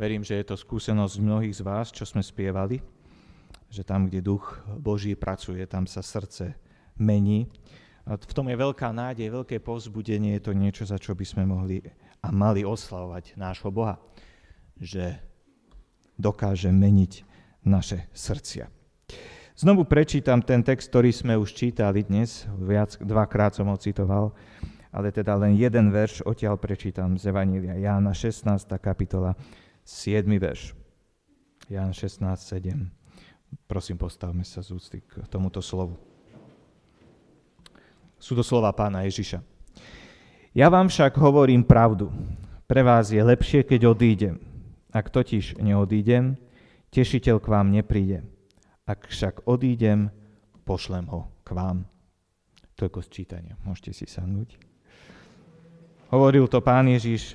Verím, že je to skúsenosť mnohých z vás, čo sme spievali, že tam, kde duch Boží pracuje, tam sa srdce mení. V tom je veľká nádej, veľké povzbudenie, je to niečo, za čo by sme mohli a mali oslavovať nášho Boha, že dokáže meniť naše srdcia. Znovu prečítam ten text, ktorý sme už čítali dnes, viac, dvakrát som ho citoval, ale teda len jeden verš odtiaľ prečítam z Evanília Jána 16. kapitola 7. verš. Ján 16, 7. Prosím, postavme sa z úcty k tomuto slovu. Sú to slova pána Ježiša. Ja vám však hovorím pravdu. Pre vás je lepšie, keď odídem. Ak totiž neodídem, tešiteľ k vám nepríde. Ak však odídem, pošlem ho k vám. Toľko sčítania. Môžete si sadnúť. Hovoril to pán Ježiš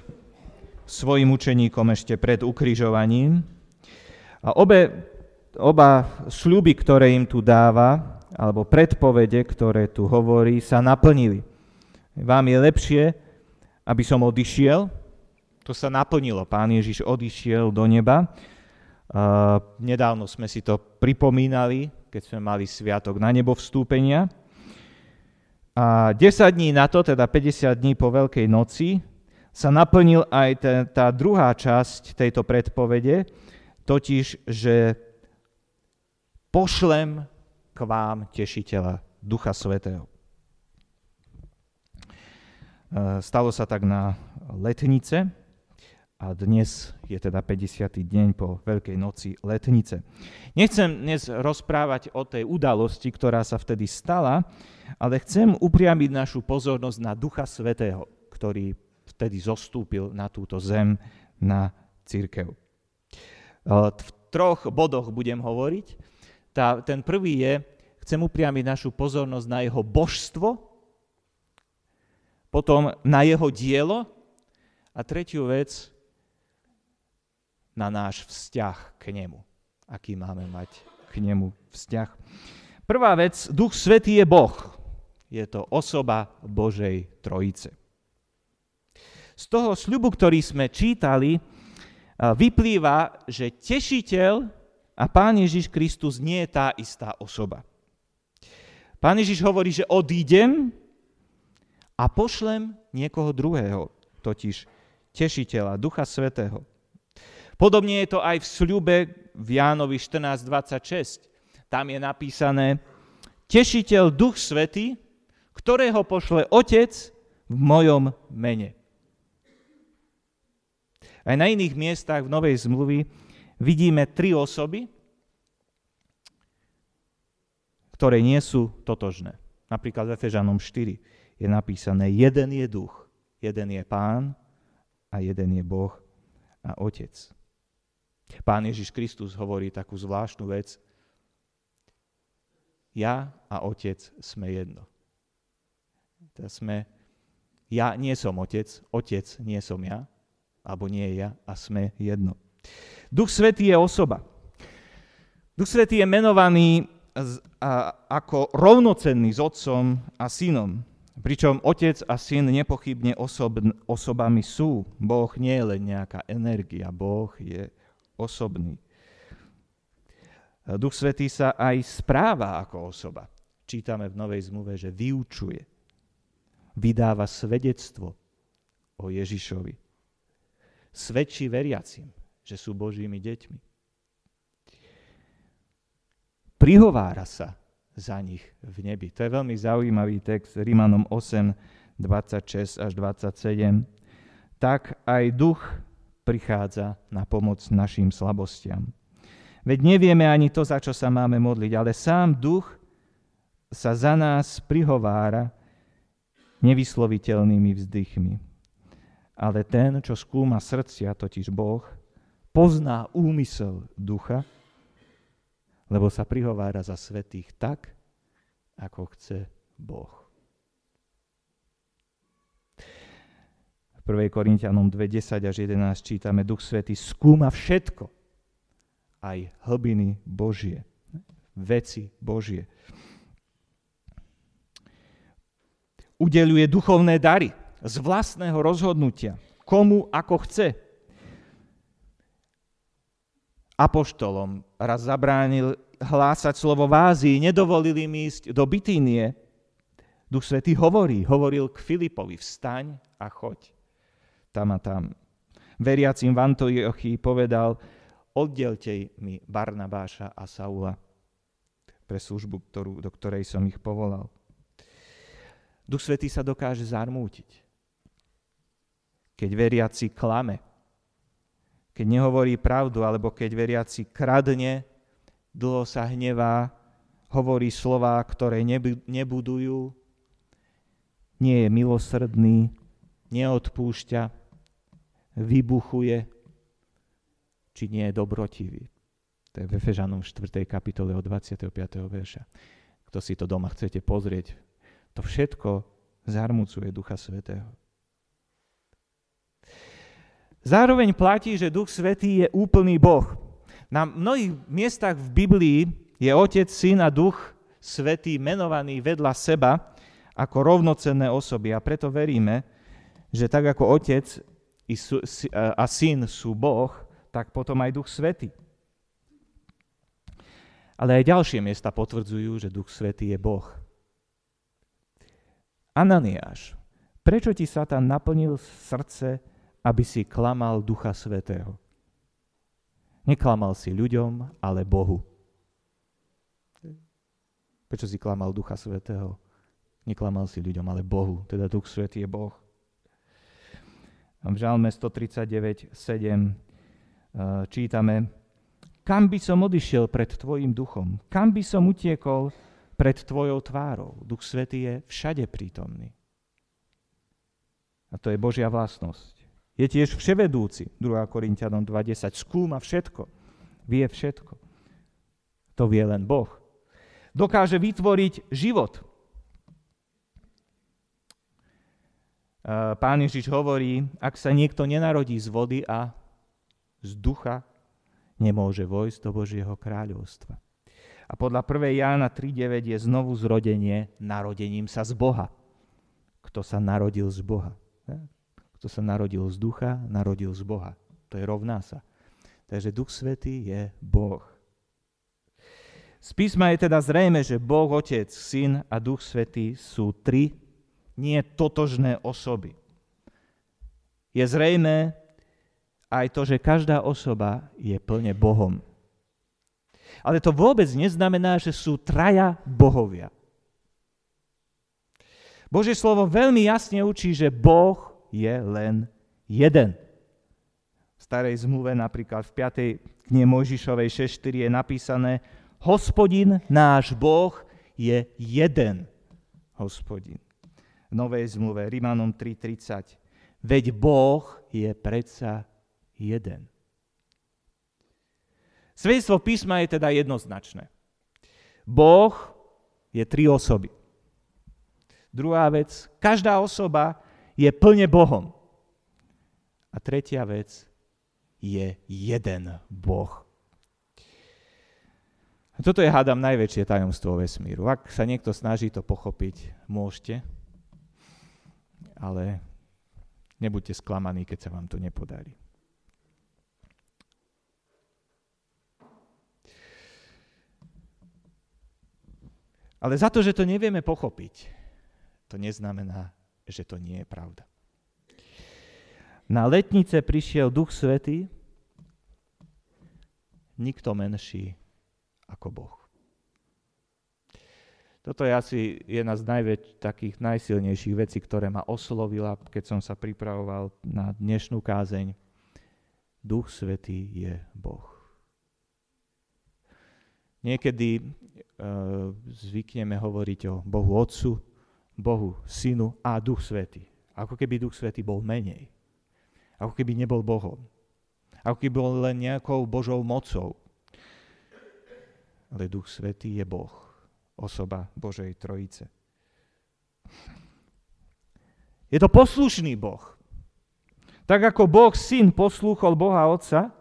svojim učeníkom ešte pred ukrižovaním. A obe, oba sľuby, ktoré im tu dáva, alebo predpovede, ktoré tu hovorí, sa naplnili. Vám je lepšie, aby som odišiel. To sa naplnilo. Pán Ježiš odišiel do neba. Nedávno sme si to pripomínali, keď sme mali sviatok na nebo vstúpenia. A 10 dní na to, teda 50 dní po Veľkej noci, sa naplnil aj tá, tá druhá časť tejto predpovede, totiž, že pošlem k vám tešiteľa Ducha Svetého. E, stalo sa tak na letnice a dnes je teda 50. deň po Veľkej noci letnice. Nechcem dnes rozprávať o tej udalosti, ktorá sa vtedy stala, ale chcem upriamiť našu pozornosť na Ducha Svetého, ktorý vtedy zostúpil na túto zem, na církev. E, v troch bodoch budem hovoriť. Tá, ten prvý je, chcem upriamiť našu pozornosť na jeho božstvo, potom na jeho dielo a tretiu vec na náš vzťah k nemu. Aký máme mať k nemu vzťah. Prvá vec, Duch Svetý je Boh. Je to osoba Božej Trojice. Z toho sľubu, ktorý sme čítali, vyplýva, že tešiteľ a Pán Ježiš Kristus nie je tá istá osoba. Pán Ježiš hovorí, že odídem a pošlem niekoho druhého, totiž tešiteľa, Ducha Svetého. Podobne je to aj v sľube v Jánovi 14.26. Tam je napísané, tešiteľ Duch Svetý, ktorého pošle Otec v mojom mene. Aj na iných miestach v Novej zmluvy vidíme tri osoby, ktoré nie sú totožné. Napríklad v Efežanom 4 je napísané, jeden je duch, jeden je pán a jeden je Boh a Otec. Pán Ježiš Kristus hovorí takú zvláštnu vec. Ja a Otec sme jedno. Teda sme, ja nie som Otec, Otec nie som ja, alebo nie ja a sme jedno. Duch Svetý je osoba. Duch Svetý je menovaný ako rovnocenný s otcom a synom. Pričom otec a syn nepochybne osob, osobami sú. Boh nie je len nejaká energia, Boh je osobný. Duch Svetý sa aj správa ako osoba. Čítame v Novej zmluve, že vyučuje, vydáva svedectvo o Ježišovi svedčí veriacim, že sú Božími deťmi. Prihovára sa za nich v nebi. To je veľmi zaujímavý text Rímanom 8, 26 až 27. Tak aj duch prichádza na pomoc našim slabostiam. Veď nevieme ani to, za čo sa máme modliť, ale sám duch sa za nás prihovára nevysloviteľnými vzdychmi ale ten, čo skúma srdcia, totiž Boh, pozná úmysel ducha, lebo sa prihovára za svetých tak, ako chce Boh. V 1. Korintianom 2.10 až 11 čítame, Duch Svetý skúma všetko, aj hlbiny Božie, veci Božie. Udeluje duchovné dary z vlastného rozhodnutia, komu ako chce. apoštolom raz zabránil hlásať slovo v Ázii, nedovolil im ísť do Bitínie. Duch Svetý hovorí, hovoril k Filipovi, vstaň a choď. Tam a tam. Veriacim v Antiochii povedal, oddelte mi Barnabáša a Saula pre službu, ktorú, do ktorej som ich povolal. Duch Svetý sa dokáže zarmútiť. Keď veriaci klame, keď nehovorí pravdu, alebo keď veriaci kradne, dlho sa hnevá, hovorí slová, ktoré nebudujú, nie je milosrdný, neodpúšťa, vybuchuje, či nie je dobrotivý. To je v Efežanom 4. kapitole od 25. verša. Kto si to doma chcete pozrieť, to všetko zarmucuje Ducha Svetého. Zároveň platí, že Duch Svetý je úplný Boh. Na mnohých miestach v Biblii je Otec, Syn a Duch Svetý menovaný vedľa seba ako rovnocenné osoby a preto veríme, že tak ako Otec a Syn sú Boh, tak potom aj Duch Svetý. Ale aj ďalšie miesta potvrdzujú, že Duch Svetý je Boh. Ananiáš, prečo ti Satan naplnil srdce, aby si klamal Ducha Svetého? Neklamal si ľuďom, ale Bohu. Prečo si klamal Ducha Svetého? Neklamal si ľuďom, ale Bohu. Teda Duch Svetý je Boh. V Žalme 139, 7 eh, čítame, kam by som odišiel pred Tvojim duchom? Kam by som utiekol pred tvojou tvárou. Duch Svetý je všade prítomný. A to je Božia vlastnosť. Je tiež vševedúci, 2. Korintianom 2.10. Skúma všetko, vie všetko. To vie len Boh. Dokáže vytvoriť život. Pán Ježiš hovorí, ak sa niekto nenarodí z vody a z ducha, nemôže vojsť do Božieho kráľovstva. A podľa 1. Jána 3.9 je znovu zrodenie narodením sa z Boha. Kto sa narodil z Boha. Kto sa narodil z ducha, narodil z Boha. To je rovná sa. Takže Duch Svetý je Boh. Z písma je teda zrejme, že Boh, Otec, Syn a Duch Svetý sú tri nie totožné osoby. Je zrejme aj to, že každá osoba je plne Bohom. Ale to vôbec neznamená, že sú traja bohovia. Božie slovo veľmi jasne učí, že Boh je len jeden. V starej zmluve napríklad v 5. knihe Mojžišovej 6.4 je napísané Hospodin náš Boh je jeden hospodin. V Novej zmluve Rimanom 3.30 Veď Boh je predsa jeden. Svedectvo písma je teda jednoznačné. Boh je tri osoby. Druhá vec, každá osoba je plne Bohom. A tretia vec, je jeden Boh. A toto je, hádam, najväčšie tajomstvo vesmíru. Ak sa niekto snaží to pochopiť, môžete, ale nebuďte sklamaní, keď sa vám to nepodarí. Ale za to, že to nevieme pochopiť, to neznamená, že to nie je pravda. Na letnice prišiel Duch Svetý, nikto menší ako Boh. Toto je asi jedna z najväč- takých najsilnejších vecí, ktoré ma oslovila, keď som sa pripravoval na dnešnú kázeň. Duch Svetý je Boh. Niekedy uh, zvykneme hovoriť o Bohu Otcu, Bohu Synu a Duch Svety. Ako keby Duch Svety bol menej. Ako keby nebol Bohom. Ako keby bol len nejakou Božou mocou. Ale Duch Svetý je Boh, osoba Božej Trojice. Je to poslušný Boh. Tak ako Boh Syn poslúchol Boha Otca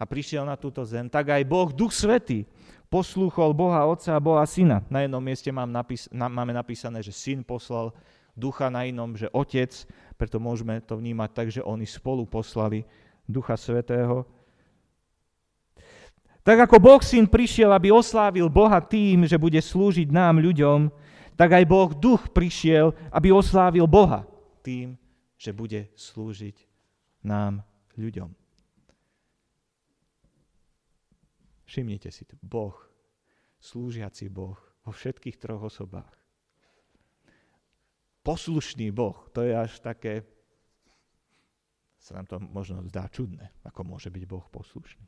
a prišiel na túto zem, tak aj Boh Duch Svetý poslúchol Boha Otca a Boha Syna. Na jednom mieste mám napís- na, máme napísané, že Syn poslal ducha, na inom, že Otec, preto môžeme to vnímať tak, že oni spolu poslali Ducha Svetého. Tak ako Boh syn prišiel, aby oslávil Boha tým, že bude slúžiť nám ľuďom, tak aj Boh duch prišiel, aby oslávil Boha tým, že bude slúžiť nám ľuďom. Všimnite si to. Boh, slúžiaci Boh vo všetkých troch osobách. Poslušný Boh, to je až také, sa nám to možno zdá čudné, ako môže byť Boh poslušný.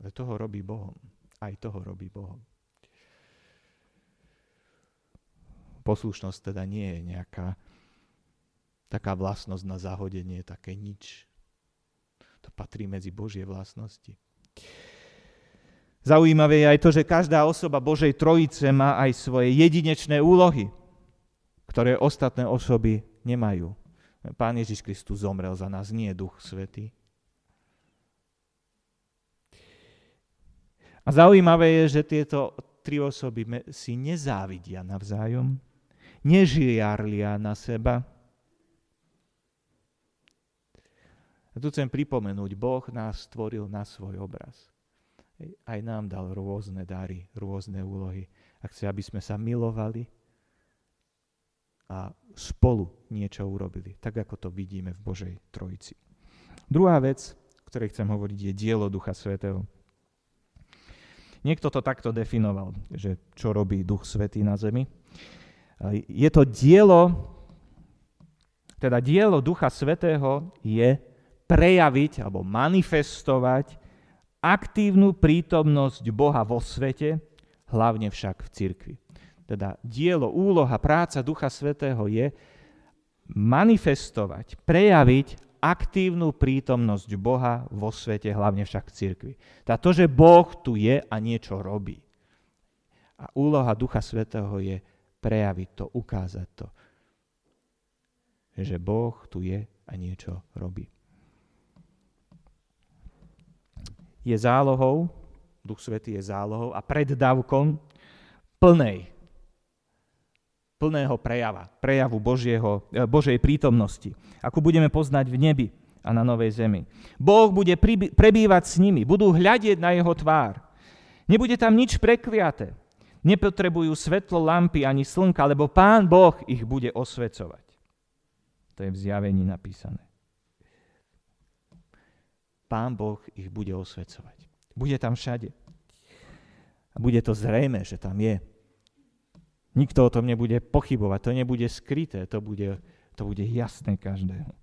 Ale toho robí Bohom. Aj toho robí Bohom. Poslušnosť teda nie je nejaká taká vlastnosť na zahodenie, také nič. To patrí medzi Božie vlastnosti. Zaujímavé je aj to, že každá osoba Božej Trojice má aj svoje jedinečné úlohy, ktoré ostatné osoby nemajú. Pán Ježiš Kristus zomrel za nás, nie Duch Svetý. A zaujímavé je, že tieto tri osoby si nezávidia navzájom, nežiarlia na seba. A tu chcem pripomenúť, Boh nás stvoril na svoj obraz. Aj nám dal rôzne dary, rôzne úlohy. A chce, aby sme sa milovali a spolu niečo urobili, tak ako to vidíme v Božej Trojici. Druhá vec, o ktorej chcem hovoriť, je dielo Ducha Svetého. Niekto to takto definoval, že čo robí Duch Svetý na zemi. Je to dielo, teda dielo Ducha Svetého je prejaviť alebo manifestovať aktívnu prítomnosť Boha vo svete, hlavne však v cirkvi. Teda dielo, úloha, práca Ducha Svetého je manifestovať, prejaviť aktívnu prítomnosť Boha vo svete, hlavne však v cirkvi. Teda to, že Boh tu je a niečo robí. A úloha Ducha Svetého je prejaviť to, ukázať to. Že Boh tu je a niečo robí. Je zálohou, Duch Svetý je zálohou a preddavkom plnej plného prejava, prejavu Božieho, eh, Božej prítomnosti, ako budeme poznať v nebi a na novej zemi. Boh bude prebývať s nimi, budú hľadieť na jeho tvár. Nebude tam nič prekliaté. Nepotrebujú svetlo lampy ani slnka, lebo Pán Boh ich bude osvecovať. To je v zjavení napísané. Pán Boh ich bude osvecovať. Bude tam všade. A bude to zrejme, že tam je. Nikto o tom nebude pochybovať, to nebude skryté, to bude, to bude jasné každého.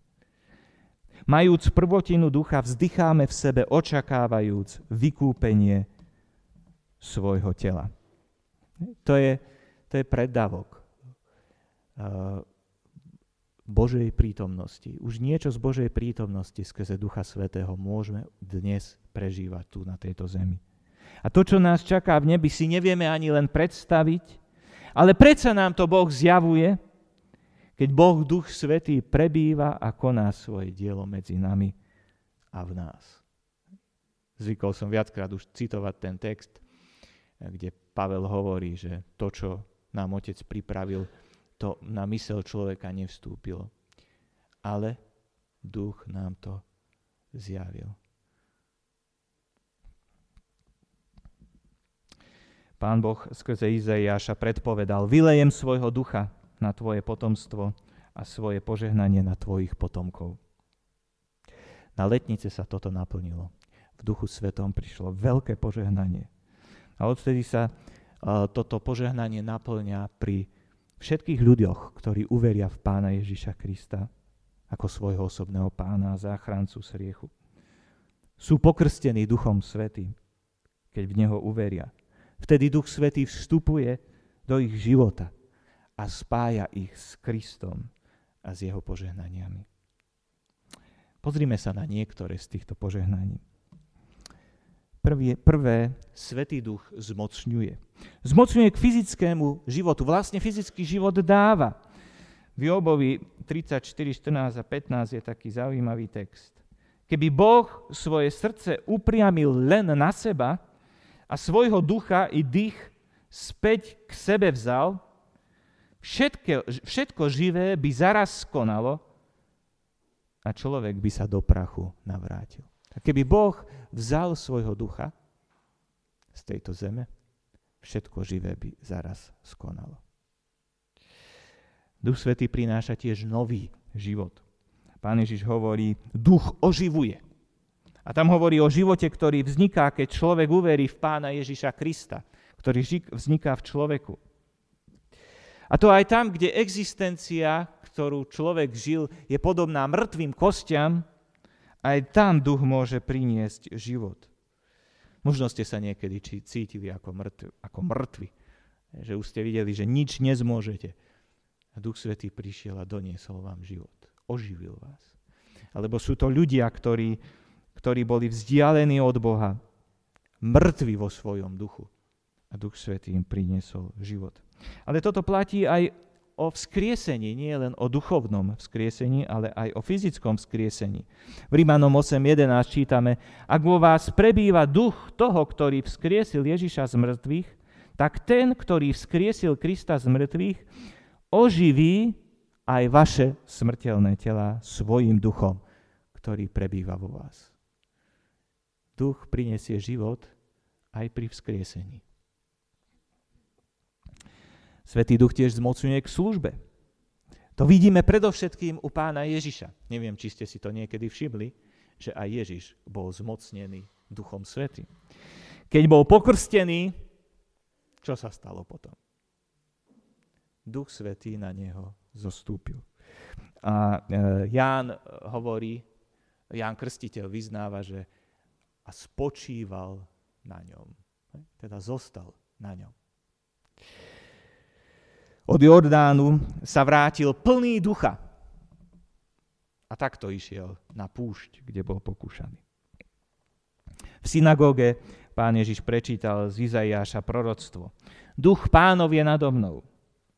Majúc prvotinu ducha, vzdycháme v sebe, očakávajúc vykúpenie svojho tela. To je, to je preddavok uh, Božej prítomnosti. Už niečo z Božej prítomnosti skrze Ducha Svetého môžeme dnes prežívať tu na tejto zemi. A to, čo nás čaká v nebi, si nevieme ani len predstaviť, ale predsa nám to Boh zjavuje, keď Boh Duch Svetý prebýva a koná svoje dielo medzi nami a v nás. Zvykol som viackrát už citovať ten text, kde Pavel hovorí, že to, čo nám Otec pripravil, to na mysel človeka nevstúpilo. Ale Duch nám to zjavil. Pán Boh skrze Izaiáša predpovedal, vylejem svojho ducha na tvoje potomstvo a svoje požehnanie na tvojich potomkov. Na letnice sa toto naplnilo. V duchu svetom prišlo veľké požehnanie. A odtedy sa uh, toto požehnanie naplňa pri všetkých ľuďoch, ktorí uveria v pána Ježiša Krista ako svojho osobného pána a záchrancu sriechu. Sú pokrstení Duchom Svetým, keď v Neho uveria. Vtedy Duch Svetý vstupuje do ich života a spája ich s Kristom a s jeho požehnaniami. Pozrime sa na niektoré z týchto požehnaní. Prvé, prvé, Svetý Duch zmocňuje. Zmocňuje k fyzickému životu. Vlastne fyzický život dáva. V Jobovi 34, 14 a 15 je taký zaujímavý text. Keby Boh svoje srdce upriamil len na seba, a svojho ducha i dých späť k sebe vzal, všetko, všetko živé by zaraz skonalo a človek by sa do prachu navrátil. A keby Boh vzal svojho ducha z tejto zeme, všetko živé by zaraz skonalo. Duch Svetý prináša tiež nový život. Pán Ježiš hovorí, duch oživuje. A tam hovorí o živote, ktorý vzniká, keď človek uverí v pána Ježiša Krista, ktorý vzniká v človeku. A to aj tam, kde existencia, ktorú človek žil, je podobná mŕtvým kostiam, aj tam duch môže priniesť život. Možno ste sa niekedy cítili ako mŕtvi, ako mŕtvi, že už ste videli, že nič nezmôžete. A Duch Svetý prišiel a doniesol vám život. Oživil vás. Alebo sú to ľudia, ktorí, ktorí boli vzdialení od Boha, mŕtvi vo svojom duchu. A Duch Svetý im priniesol život. Ale toto platí aj o vzkriesení, nie len o duchovnom vzkriesení, ale aj o fyzickom vzkriesení. V Rímanom 8.11 čítame, ak vo vás prebýva duch toho, ktorý vzkriesil Ježiša z mŕtvych, tak ten, ktorý vzkriesil Krista z mŕtvych, oživí aj vaše smrteľné tela svojim duchom, ktorý prebýva vo vás. Duch prinesie život aj pri vzkriesení. Svetý duch tiež zmocňuje k službe. To vidíme predovšetkým u pána Ježiša. Neviem, či ste si to niekedy všimli, že aj Ježiš bol zmocnený Duchom Svetým. Keď bol pokrstený, čo sa stalo potom? Duch Svetý na neho zostúpil. A e, Ján hovorí, Ján Krstiteľ vyznáva, že a spočíval na ňom. Teda zostal na ňom od Jordánu sa vrátil plný ducha. A takto išiel na púšť, kde bol pokúšaný. V synagóge pán Ježiš prečítal z Izaiáša proroctvo. Duch pánov je nado mnou,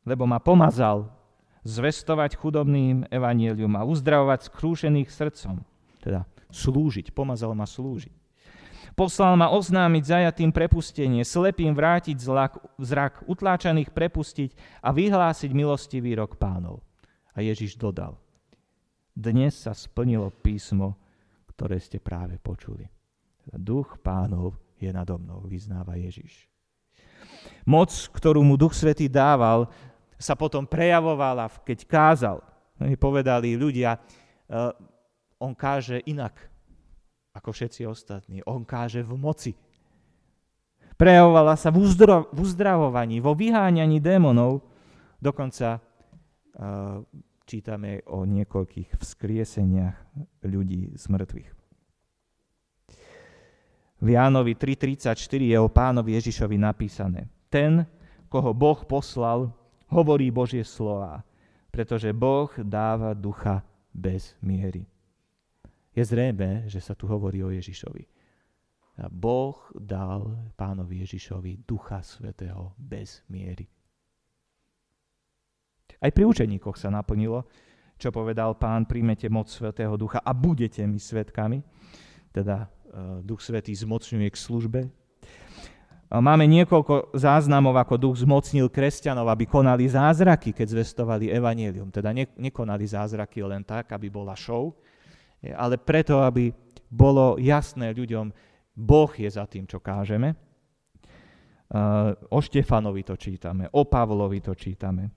lebo ma pomazal zvestovať chudobným evanielium a uzdravovať skrúšených srdcom. Teda slúžiť, pomazal ma slúžiť Poslal ma oznámiť zajatým prepustenie, slepým vrátiť zlak, zrak, utláčaných prepustiť a vyhlásiť milostivý rok pánov. A Ježiš dodal, dnes sa splnilo písmo, ktoré ste práve počuli. Duch pánov je nado mnou, vyznáva Ježiš. Moc, ktorú mu Duch Svetý dával, sa potom prejavovala, keď kázal. Povedali ľudia, uh, on káže inak, ako všetci ostatní. On káže v moci. Prejavovala sa v, uzdro, v uzdravovaní, vo vyháňaní démonov. Dokonca uh, čítame o niekoľkých vzkrieseniach ľudí z mŕtvych. V Jánovi 3.34 je o pánovi Ježišovi napísané. Ten, koho Boh poslal, hovorí Božie slova, pretože Boh dáva ducha bez miery. Je zrejme, že sa tu hovorí o Ježišovi. A boh dal pánovi Ježišovi Ducha Svetého bez miery. Aj pri učeníkoch sa naplnilo, čo povedal pán, príjmete moc Svetého Ducha a budete mi svetkami. Teda e, Duch Svetý zmocňuje k službe. Máme niekoľko záznamov, ako Duch zmocnil kresťanov, aby konali zázraky, keď zvestovali evanelium. Teda nekonali zázraky len tak, aby bola show, ale preto, aby bolo jasné ľuďom, Boh je za tým, čo kážeme. O Štefanovi to čítame, o Pavlovi to čítame.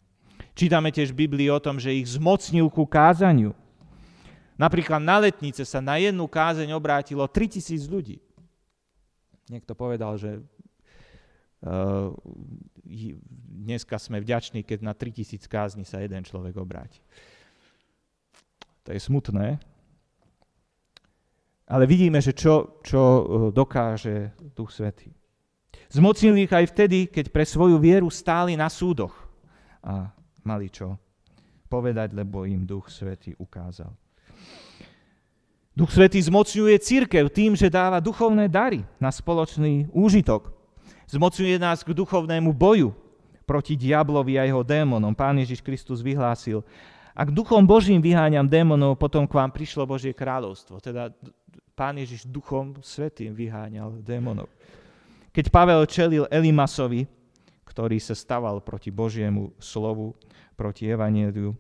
Čítame tiež v Biblii o tom, že ich zmocnil ku kázaniu. Napríklad na letnice sa na jednu kázeň obrátilo 3000 ľudí. Niekto povedal, že uh, dneska sme vďační, keď na 3000 kázni sa jeden človek obráti. To je smutné, ale vidíme, že čo, čo e, dokáže Duch Svetý. Zmocnil ich aj vtedy, keď pre svoju vieru stáli na súdoch a mali čo povedať, lebo im Duch Svetý ukázal. Duch Svetý zmocňuje církev tým, že dáva duchovné dary na spoločný úžitok. Zmocňuje nás k duchovnému boju proti diablovi a jeho démonom. Pán Ježiš Kristus vyhlásil, ak duchom Božím vyháňam démonov, potom k vám prišlo Božie kráľovstvo. Teda Pán Ježiš duchom svetým vyháňal démonov. Keď Pavel čelil Elimasovi, ktorý sa staval proti Božiemu slovu, proti Evangeliu,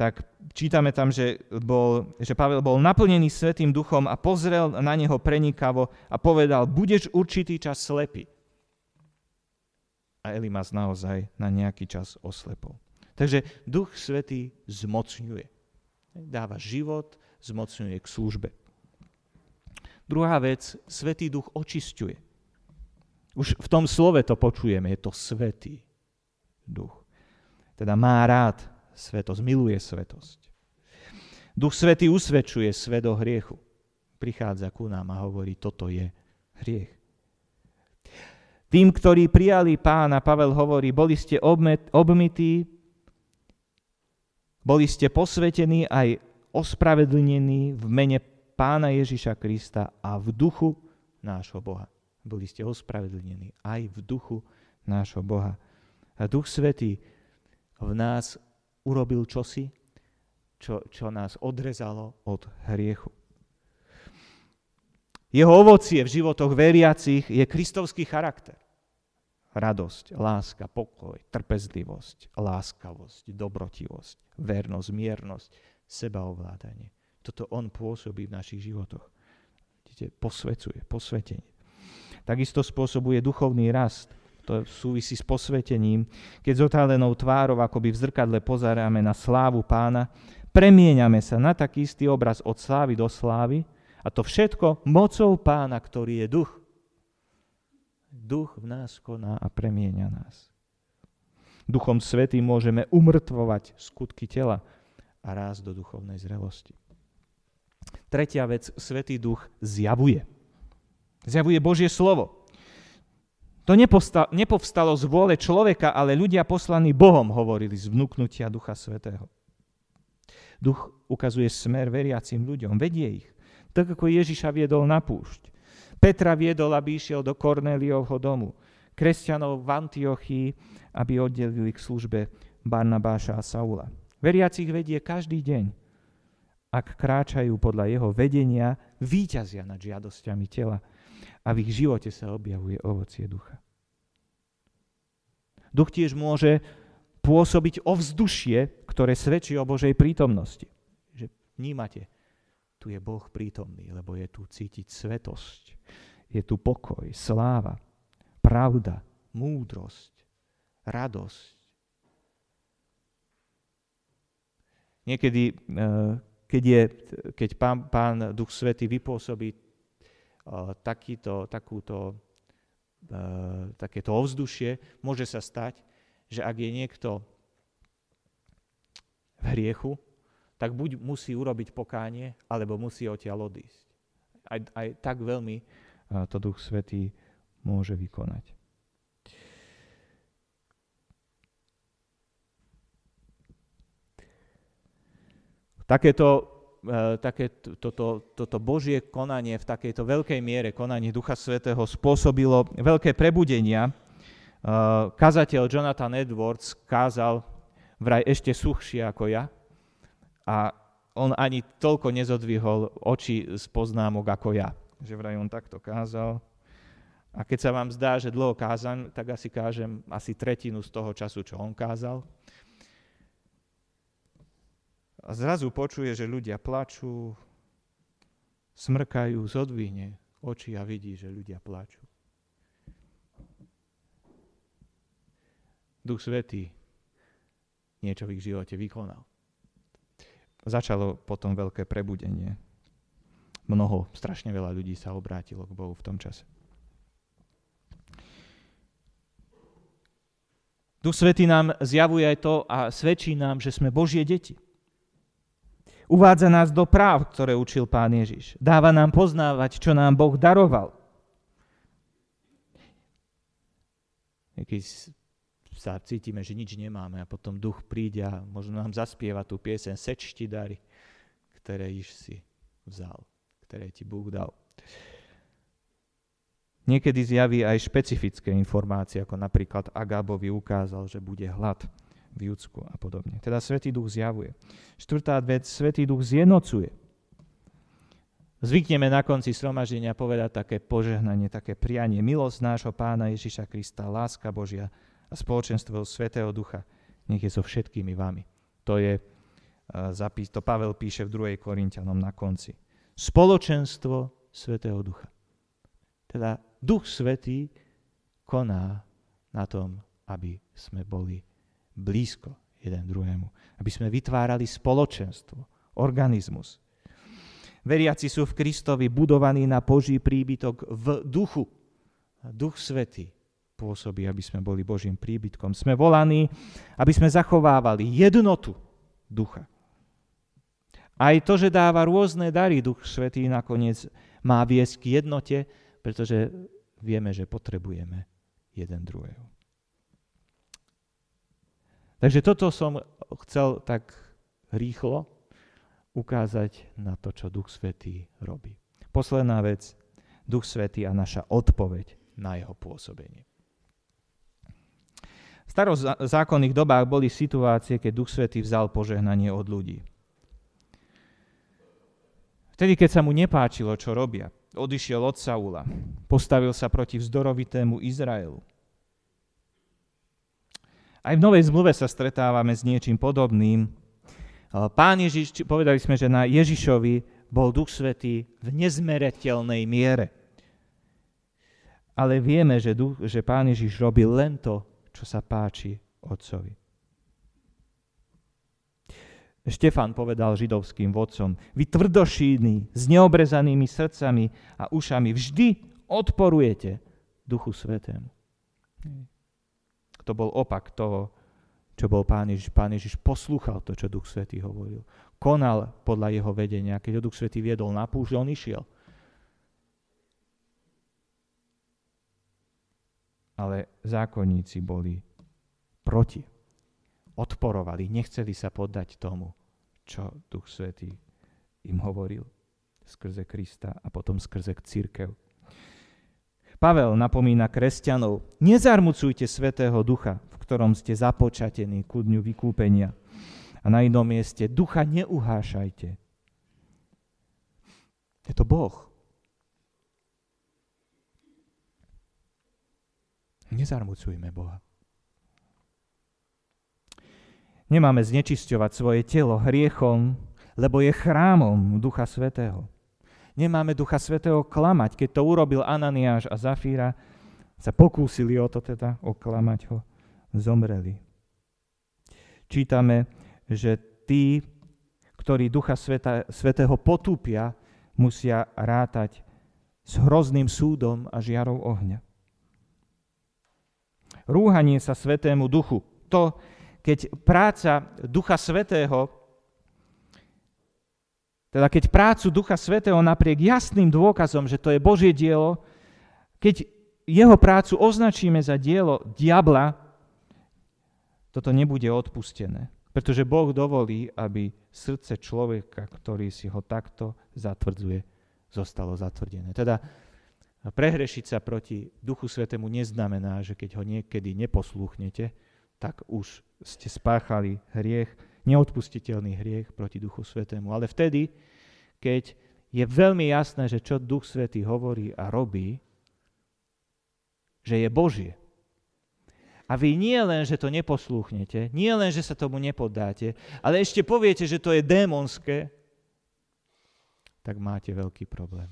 tak čítame tam, že, bol, že Pavel bol naplnený Svetým duchom a pozrel na neho prenikavo a povedal, budeš určitý čas slepý. A Elimas naozaj na nejaký čas oslepol. Takže Duch Svetý zmocňuje. Dáva život, zmocňuje k službe. Druhá vec, Svetý Duch očisťuje. Už v tom slove to počujeme, je to Svetý Duch. Teda má rád svetosť, miluje svetosť. Duch Svetý usvedčuje svet o hriechu. Prichádza ku nám a hovorí, toto je hriech. Tým, ktorí prijali pána, Pavel hovorí, boli ste obmytí, boli ste posvetení aj ospravedlnení v mene pána Ježiša Krista a v duchu nášho Boha. Boli ste ospravedlnení aj v duchu nášho Boha. A Duch Svetý v nás urobil čosi, čo, čo nás odrezalo od hriechu. Jeho ovocie v životoch veriacich je kristovský charakter. Radosť, láska, pokoj, trpezlivosť, láskavosť, dobrotivosť, vernosť, miernosť, sebaovládanie. Toto on pôsobí v našich životoch. Vidíte, posvecuje, posvetenie. Takisto spôsobuje duchovný rast, to súvisí s posvetením, keď s otálenou tvárou akoby v zrkadle pozeráme na slávu pána, premieňame sa na taký istý obraz od slávy do slávy a to všetko mocou pána, ktorý je duch. Duch v nás koná a premieňa nás. Duchom Svetým môžeme umrtvovať skutky tela a rásť do duchovnej zrelosti. Tretia vec, Svetý duch zjavuje. Zjavuje Božie slovo. To nepovstalo z vôle človeka, ale ľudia poslaní Bohom hovorili z vnúknutia Ducha Svetého. Duch ukazuje smer veriacim ľuďom, vedie ich. Tak ako Ježiša viedol na púšť. Petra viedol, aby išiel do Kornéliovho domu. Kresťanov v Antiochii, aby oddelili k službe Barnabáša a Saula. Veriacich vedie každý deň. Ak kráčajú podľa jeho vedenia, výťazia nad žiadosťami tela a v ich živote sa objavuje ovocie ducha. Duch tiež môže pôsobiť ovzdušie, ktoré svedčí o Božej prítomnosti. Že vnímate, tu je Boh prítomný, lebo je tu cítiť svetosť, je tu pokoj, sláva, pravda, múdrosť, radosť. Niekedy, eh, keď, je, keď pán, pán Duch Svety vypôsobí takýto, takúto, takéto ovzdušie, môže sa stať, že ak je niekto v hriechu, tak buď musí urobiť pokánie, alebo musí odtiaľ odísť. Aj, aj tak veľmi to Duch Svetý môže vykonať. Takéto E, také toto, toto Božie konanie v takejto veľkej miere, konanie Ducha Svetého, spôsobilo veľké prebudenia. E, kazateľ Jonathan Edwards kázal vraj ešte suchšie ako ja a on ani toľko nezodvihol oči z poznámok ako ja. Že vraj on takto kázal. A keď sa vám zdá, že dlho kázam, tak asi kážem asi tretinu z toho času, čo on kázal. A zrazu počuje, že ľudia plačú, smrkajú, zodvihne oči a vidí, že ľudia plačú. Duch Svetý niečo v ich živote vykonal. Začalo potom veľké prebudenie. Mnoho, strašne veľa ľudí sa obrátilo k Bohu v tom čase. Duch Svetý nám zjavuje aj to a svedčí nám, že sme Božie deti. Uvádza nás do práv, ktoré učil pán Ježiš. Dáva nám poznávať, čo nám Boh daroval. Keď sa cítime, že nič nemáme a potom duch príde a možno nám zaspieva tú piesen Seč ti dary, ktoré iš si vzal, ktoré ti Búh dal. Niekedy zjaví aj špecifické informácie, ako napríklad Agábovi ukázal, že bude hlad v Judsku a podobne. Teda Svetý Duch zjavuje. Štvrtá vec, Svetý Duch zjednocuje. Zvykneme na konci sromaždenia povedať také požehnanie, také prianie. Milosť nášho pána Ježiša Krista, láska Božia a spoločenstvo Svetého Ducha nech je so všetkými vami. To je zapís, to Pavel píše v 2. Korintianom na konci. Spoločenstvo Svetého Ducha. Teda Duch Svetý koná na tom, aby sme boli blízko jeden druhému. Aby sme vytvárali spoločenstvo, organizmus. Veriaci sú v Kristovi budovaní na Boží príbytok v duchu. Duch Svetý pôsobí, aby sme boli Božím príbytkom. Sme volaní, aby sme zachovávali jednotu ducha. Aj to, že dáva rôzne dary Duch Svetý, nakoniec má viesť k jednote, pretože vieme, že potrebujeme jeden druhého. Takže toto som chcel tak rýchlo ukázať na to, čo Duch Svetý robí. Posledná vec, Duch Svetý a naša odpoveď na jeho pôsobenie. V starozákonných dobách boli situácie, keď Duch Svetý vzal požehnanie od ľudí. Vtedy, keď sa mu nepáčilo, čo robia, odišiel od Saula, postavil sa proti vzdorovitému Izraelu. Aj v Novej zmluve sa stretávame s niečím podobným. Pán Ježiš, povedali sme, že na Ježišovi bol Duch Svetý v nezmereteľnej miere. Ale vieme, že, duch, že Pán Ježiš robil len to, čo sa páči Otcovi. Štefan povedal židovským vodcom, vy tvrdošídni, s neobrezanými srdcami a ušami vždy odporujete Duchu Svetému. To bol opak toho, čo bol Pán Ježiš. Pán Ježiš poslúchal to, čo Duch Svetý hovoril. Konal podľa jeho vedenia. Keď ho Duch Svetý viedol na púšť, on išiel. Ale zákonníci boli proti odporovali, nechceli sa poddať tomu, čo Duch Svetý im hovoril skrze Krista a potom skrze církev. Pavel napomína kresťanov, nezarmucujte Svetého Ducha, v ktorom ste započatení ku dňu vykúpenia. A na inom mieste, ducha neuhášajte. Je to Boh. Nezarmucujme Boha. Nemáme znečisťovať svoje telo hriechom, lebo je chrámom Ducha Svetého. Nemáme Ducha Svetého klamať. Keď to urobil Ananiáš a Zafíra, sa pokúsili o to teda, oklamať ho, zomreli. Čítame, že tí, ktorí Ducha Sveta, Svetého potúpia, musia rátať s hrozným súdom a žiarou ohňa. Rúhanie sa Svetému Duchu, to keď práca Ducha Svetého, teda keď prácu Ducha Svetého napriek jasným dôkazom, že to je Božie dielo, keď jeho prácu označíme za dielo diabla, toto nebude odpustené. Pretože Boh dovolí, aby srdce človeka, ktorý si ho takto zatvrdzuje, zostalo zatvrdené. Teda prehrešiť sa proti Duchu Svetému neznamená, že keď ho niekedy neposlúchnete, tak už ste spáchali hriech, neodpustiteľný hriech proti Duchu Svetému. Ale vtedy, keď je veľmi jasné, že čo Duch Svetý hovorí a robí, že je Božie. A vy nie len, že to neposlúchnete, nie len, že sa tomu nepoddáte, ale ešte poviete, že to je démonské, tak máte veľký problém.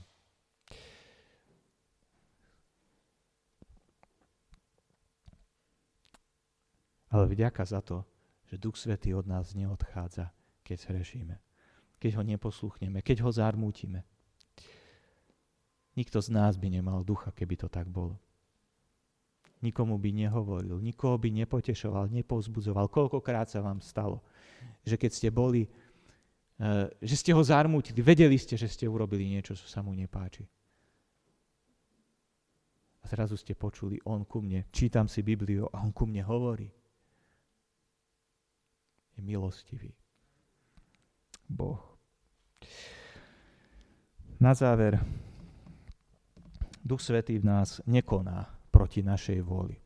Ale vďaka za to, že Duch Svetý od nás neodchádza, keď zhrešíme. Keď ho neposluchneme, keď ho zarmútime. Nikto z nás by nemal ducha, keby to tak bolo. Nikomu by nehovoril, nikoho by nepotešoval, nepozbudzoval. Koľkokrát sa vám stalo, že keď ste boli, eh, že ste ho zarmútili, vedeli ste, že ste urobili niečo, čo sa mu nepáči. A zrazu ste počuli, on ku mne, čítam si Bibliu a on ku mne hovorí je milostivý. Boh. Na záver, Duch Svetý v nás nekoná proti našej vôli.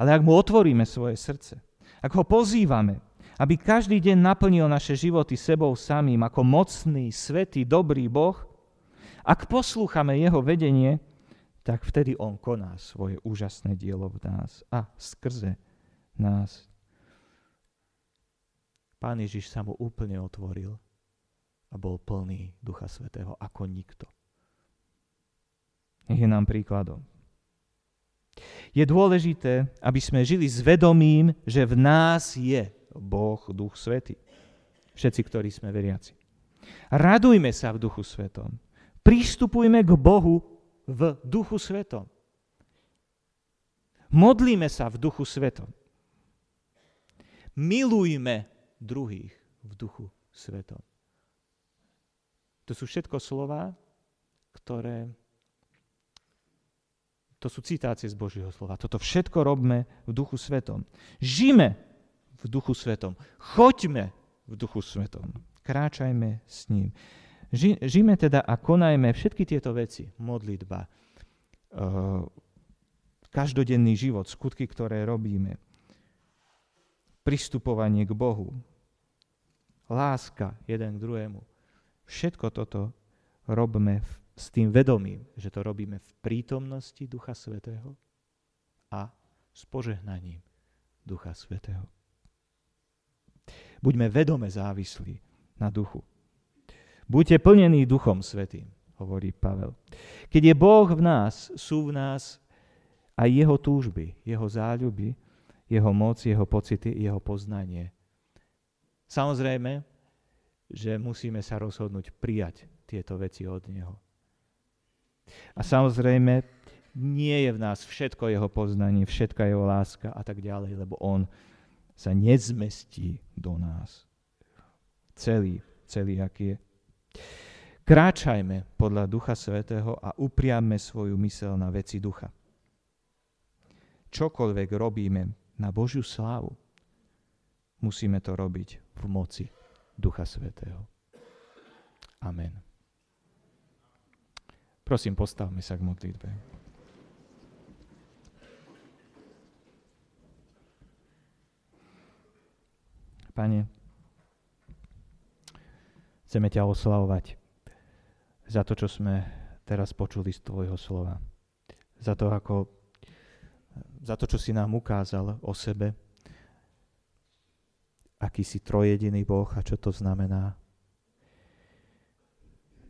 Ale ak mu otvoríme svoje srdce, ak ho pozývame, aby každý deň naplnil naše životy sebou samým ako mocný, svetý, dobrý Boh, ak poslúchame jeho vedenie, tak vtedy on koná svoje úžasné dielo v nás a skrze nás Pán Ježiš sa mu úplne otvoril a bol plný Ducha Svetého ako nikto. Nech je nám príkladom. Je dôležité, aby sme žili s vedomím, že v nás je Boh, Duch Svetý. Všetci, ktorí sme veriaci. Radujme sa v Duchu Svetom. Pristupujme k Bohu v Duchu Svetom. Modlíme sa v Duchu Svetom. Milujme druhých v Duchu Svetom. To sú všetko slova, ktoré to sú citácie z Božieho slova. Toto všetko robme v Duchu Svetom. Žime v Duchu Svetom. Choďme v Duchu Svetom. Kráčajme s ním. Ži, žime teda a konajme všetky tieto veci. Modlitba, uh, každodenný život, skutky, ktoré robíme. Pristupovanie k Bohu. Láska jeden k druhému. Všetko toto robme s tým vedomím, že to robíme v prítomnosti Ducha Svetého a s požehnaním Ducha Svetého. Buďme vedome závislí na duchu. Buďte plnení Duchom Svetým, hovorí Pavel. Keď je Boh v nás, sú v nás aj jeho túžby, jeho záľuby, jeho moc, jeho pocity, jeho poznanie. Samozrejme, že musíme sa rozhodnúť prijať tieto veci od Neho. A samozrejme, nie je v nás všetko jeho poznanie, všetka jeho láska a tak ďalej, lebo on sa nezmestí do nás. Celý, celý, aký je. Kráčajme podľa Ducha Svetého a upriamme svoju mysel na veci ducha. Čokoľvek robíme na Božiu slávu, musíme to robiť v moci Ducha Svetého. Amen. Prosím, postavme sa k modlitbe. Pane, chceme ťa oslavovať za to, čo sme teraz počuli z Tvojho slova. Za to, ako, za to, čo si nám ukázal o sebe, aký si trojediný Boh a čo to znamená.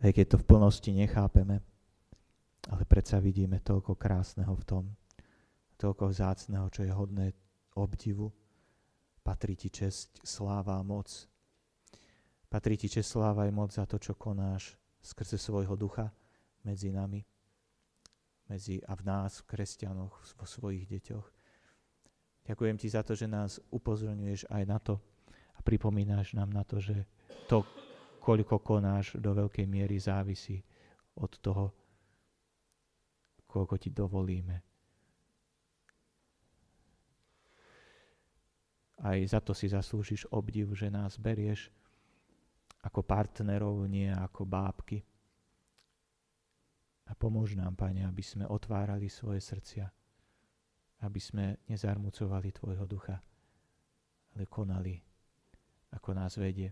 Aj keď to v plnosti nechápeme, ale predsa vidíme toľko krásneho v tom, toľko vzácného, čo je hodné obdivu. Patrí ti česť, sláva a moc. Patrí ti česť, sláva a moc za to, čo konáš skrze svojho ducha medzi nami medzi, a v nás, v kresťanoch, vo svojich deťoch. Ďakujem ti za to, že nás upozorňuješ aj na to a pripomínaš nám na to, že to, koľko konáš, do veľkej miery závisí od toho, koľko ti dovolíme. Aj za to si zaslúžiš obdiv, že nás berieš ako partnerov, nie ako bábky. A pomôž nám, Pane, aby sme otvárali svoje srdcia, aby sme nezarmucovali Tvojho ducha, ale konali, ako nás vedie.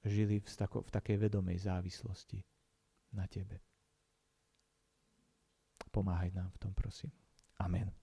Žili v, tako, v takej vedomej závislosti na Tebe. Pomáhaj nám v tom, prosím. Amen.